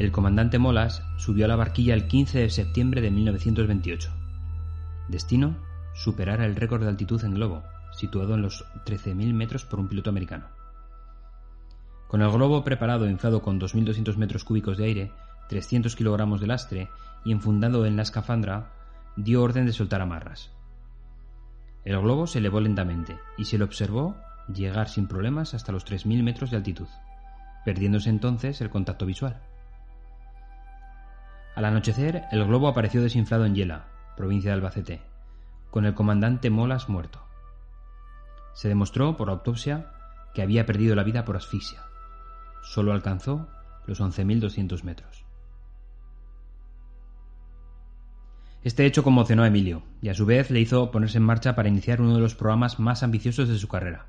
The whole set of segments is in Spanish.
el comandante Molas subió a la barquilla el 15 de septiembre de 1928. Destino, superar el récord de altitud en globo, situado en los 13.000 metros por un piloto americano. Con el globo preparado inflado con 2.200 metros cúbicos de aire, 300 kilogramos de lastre y enfundado en la escafandra, dio orden de soltar amarras. El globo se elevó lentamente y se le observó llegar sin problemas hasta los 3.000 metros de altitud, perdiéndose entonces el contacto visual. Al anochecer, el globo apareció desinflado en Yela, provincia de Albacete, con el comandante Molas muerto. Se demostró por autopsia que había perdido la vida por asfixia. Solo alcanzó los 11.200 metros. Este hecho conmocionó a Emilio y a su vez le hizo ponerse en marcha para iniciar uno de los programas más ambiciosos de su carrera.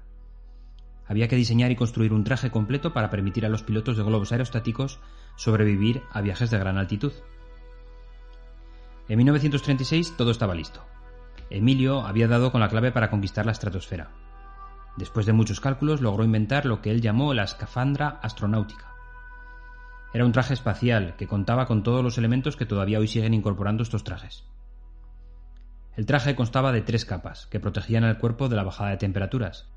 Había que diseñar y construir un traje completo para permitir a los pilotos de globos aerostáticos sobrevivir a viajes de gran altitud. En 1936 todo estaba listo. Emilio había dado con la clave para conquistar la estratosfera. Después de muchos cálculos logró inventar lo que él llamó la escafandra astronáutica. Era un traje espacial que contaba con todos los elementos que todavía hoy siguen incorporando estos trajes. El traje constaba de tres capas que protegían al cuerpo de la bajada de temperaturas,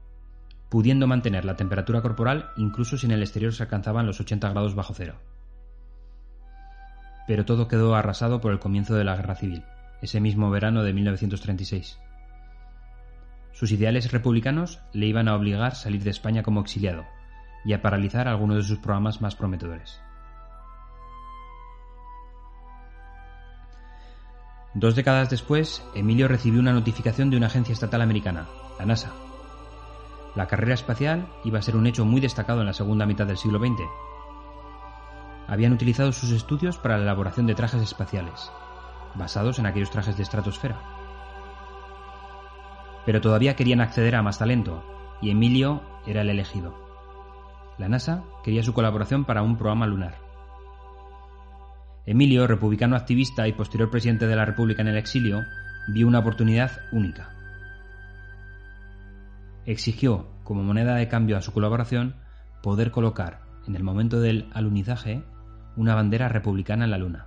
pudiendo mantener la temperatura corporal incluso si en el exterior se alcanzaban los 80 grados bajo cero pero todo quedó arrasado por el comienzo de la Guerra Civil, ese mismo verano de 1936. Sus ideales republicanos le iban a obligar a salir de España como exiliado y a paralizar algunos de sus programas más prometedores. Dos décadas después, Emilio recibió una notificación de una agencia estatal americana, la NASA. La carrera espacial iba a ser un hecho muy destacado en la segunda mitad del siglo XX habían utilizado sus estudios para la elaboración de trajes espaciales, basados en aquellos trajes de estratosfera. Pero todavía querían acceder a más talento, y Emilio era el elegido. La NASA quería su colaboración para un programa lunar. Emilio, republicano activista y posterior presidente de la República en el exilio, vio una oportunidad única. Exigió, como moneda de cambio a su colaboración, poder colocar, en el momento del alunizaje, una bandera republicana en la luna.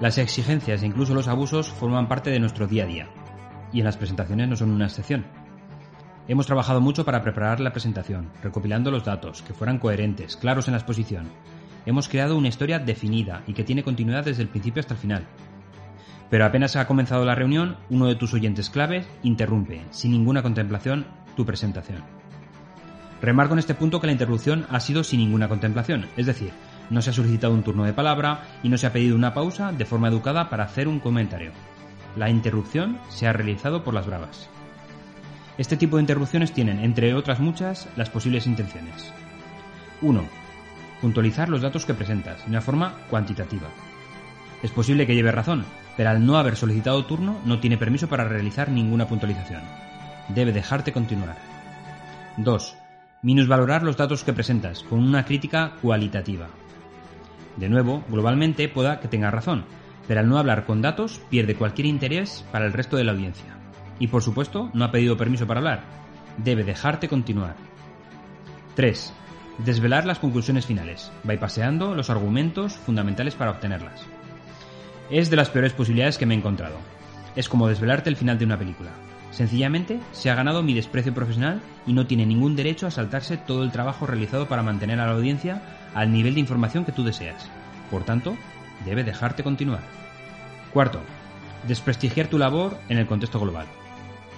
Las exigencias e incluso los abusos forman parte de nuestro día a día y en las presentaciones no son una excepción. Hemos trabajado mucho para preparar la presentación, recopilando los datos, que fueran coherentes, claros en la exposición. Hemos creado una historia definida y que tiene continuidad desde el principio hasta el final. Pero apenas ha comenzado la reunión, uno de tus oyentes claves interrumpe, sin ninguna contemplación, tu presentación. Remarco en este punto que la interrupción ha sido sin ninguna contemplación, es decir, no se ha solicitado un turno de palabra y no se ha pedido una pausa de forma educada para hacer un comentario la interrupción se ha realizado por las bravas. Este tipo de interrupciones tienen, entre otras muchas, las posibles intenciones. 1. Puntualizar los datos que presentas de una forma cuantitativa. Es posible que lleve razón, pero al no haber solicitado turno no tiene permiso para realizar ninguna puntualización. Debe dejarte continuar. 2. Minusvalorar los datos que presentas con una crítica cualitativa. De nuevo, globalmente pueda que tenga razón, pero al no hablar con datos pierde cualquier interés para el resto de la audiencia. Y por supuesto, no ha pedido permiso para hablar. Debe dejarte continuar. 3. Desvelar las conclusiones finales, bypaseando los argumentos fundamentales para obtenerlas. Es de las peores posibilidades que me he encontrado. Es como desvelarte el final de una película. Sencillamente se ha ganado mi desprecio profesional y no tiene ningún derecho a saltarse todo el trabajo realizado para mantener a la audiencia al nivel de información que tú deseas. Por tanto, debe dejarte continuar. Cuarto, desprestigiar tu labor en el contexto global.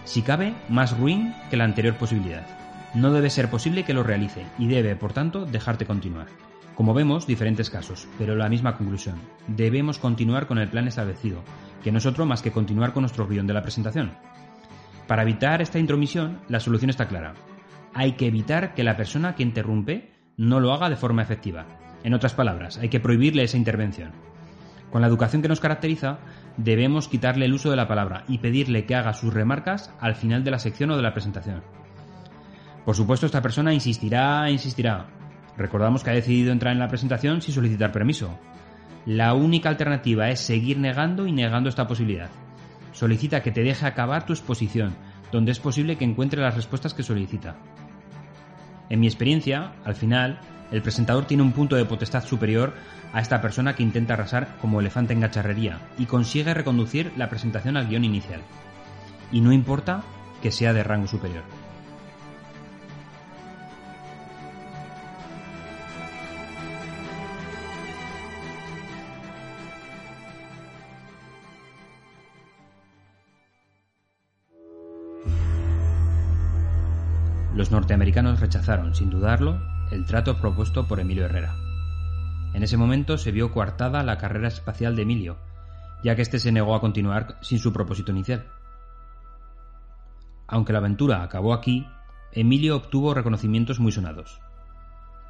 Si cabe, más ruin que la anterior posibilidad. No debe ser posible que lo realice y debe, por tanto, dejarte continuar. Como vemos, diferentes casos, pero la misma conclusión. Debemos continuar con el plan establecido, que no es otro más que continuar con nuestro guion de la presentación. Para evitar esta intromisión, la solución está clara. Hay que evitar que la persona que interrumpe no lo haga de forma efectiva. En otras palabras, hay que prohibirle esa intervención. Con la educación que nos caracteriza, debemos quitarle el uso de la palabra y pedirle que haga sus remarcas al final de la sección o de la presentación. Por supuesto, esta persona insistirá e insistirá. Recordamos que ha decidido entrar en la presentación sin solicitar permiso. La única alternativa es seguir negando y negando esta posibilidad. Solicita que te deje acabar tu exposición, donde es posible que encuentre las respuestas que solicita. En mi experiencia, al final, el presentador tiene un punto de potestad superior a esta persona que intenta arrasar como elefante en gacharrería y consigue reconducir la presentación al guion inicial. Y no importa que sea de rango superior. Los norteamericanos rechazaron, sin dudarlo, el trato propuesto por Emilio Herrera. En ese momento se vio coartada la carrera espacial de Emilio, ya que éste se negó a continuar sin su propósito inicial. Aunque la aventura acabó aquí, Emilio obtuvo reconocimientos muy sonados.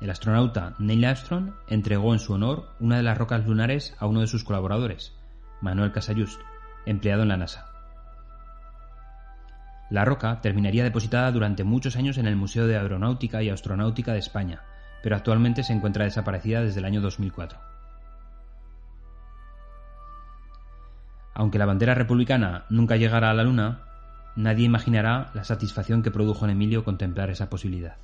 El astronauta Neil Armstrong entregó en su honor una de las rocas lunares a uno de sus colaboradores, Manuel Casayust, empleado en la NASA. La roca terminaría depositada durante muchos años en el Museo de Aeronáutica y Astronáutica de España, pero actualmente se encuentra desaparecida desde el año 2004. Aunque la bandera republicana nunca llegara a la Luna, nadie imaginará la satisfacción que produjo en Emilio contemplar esa posibilidad.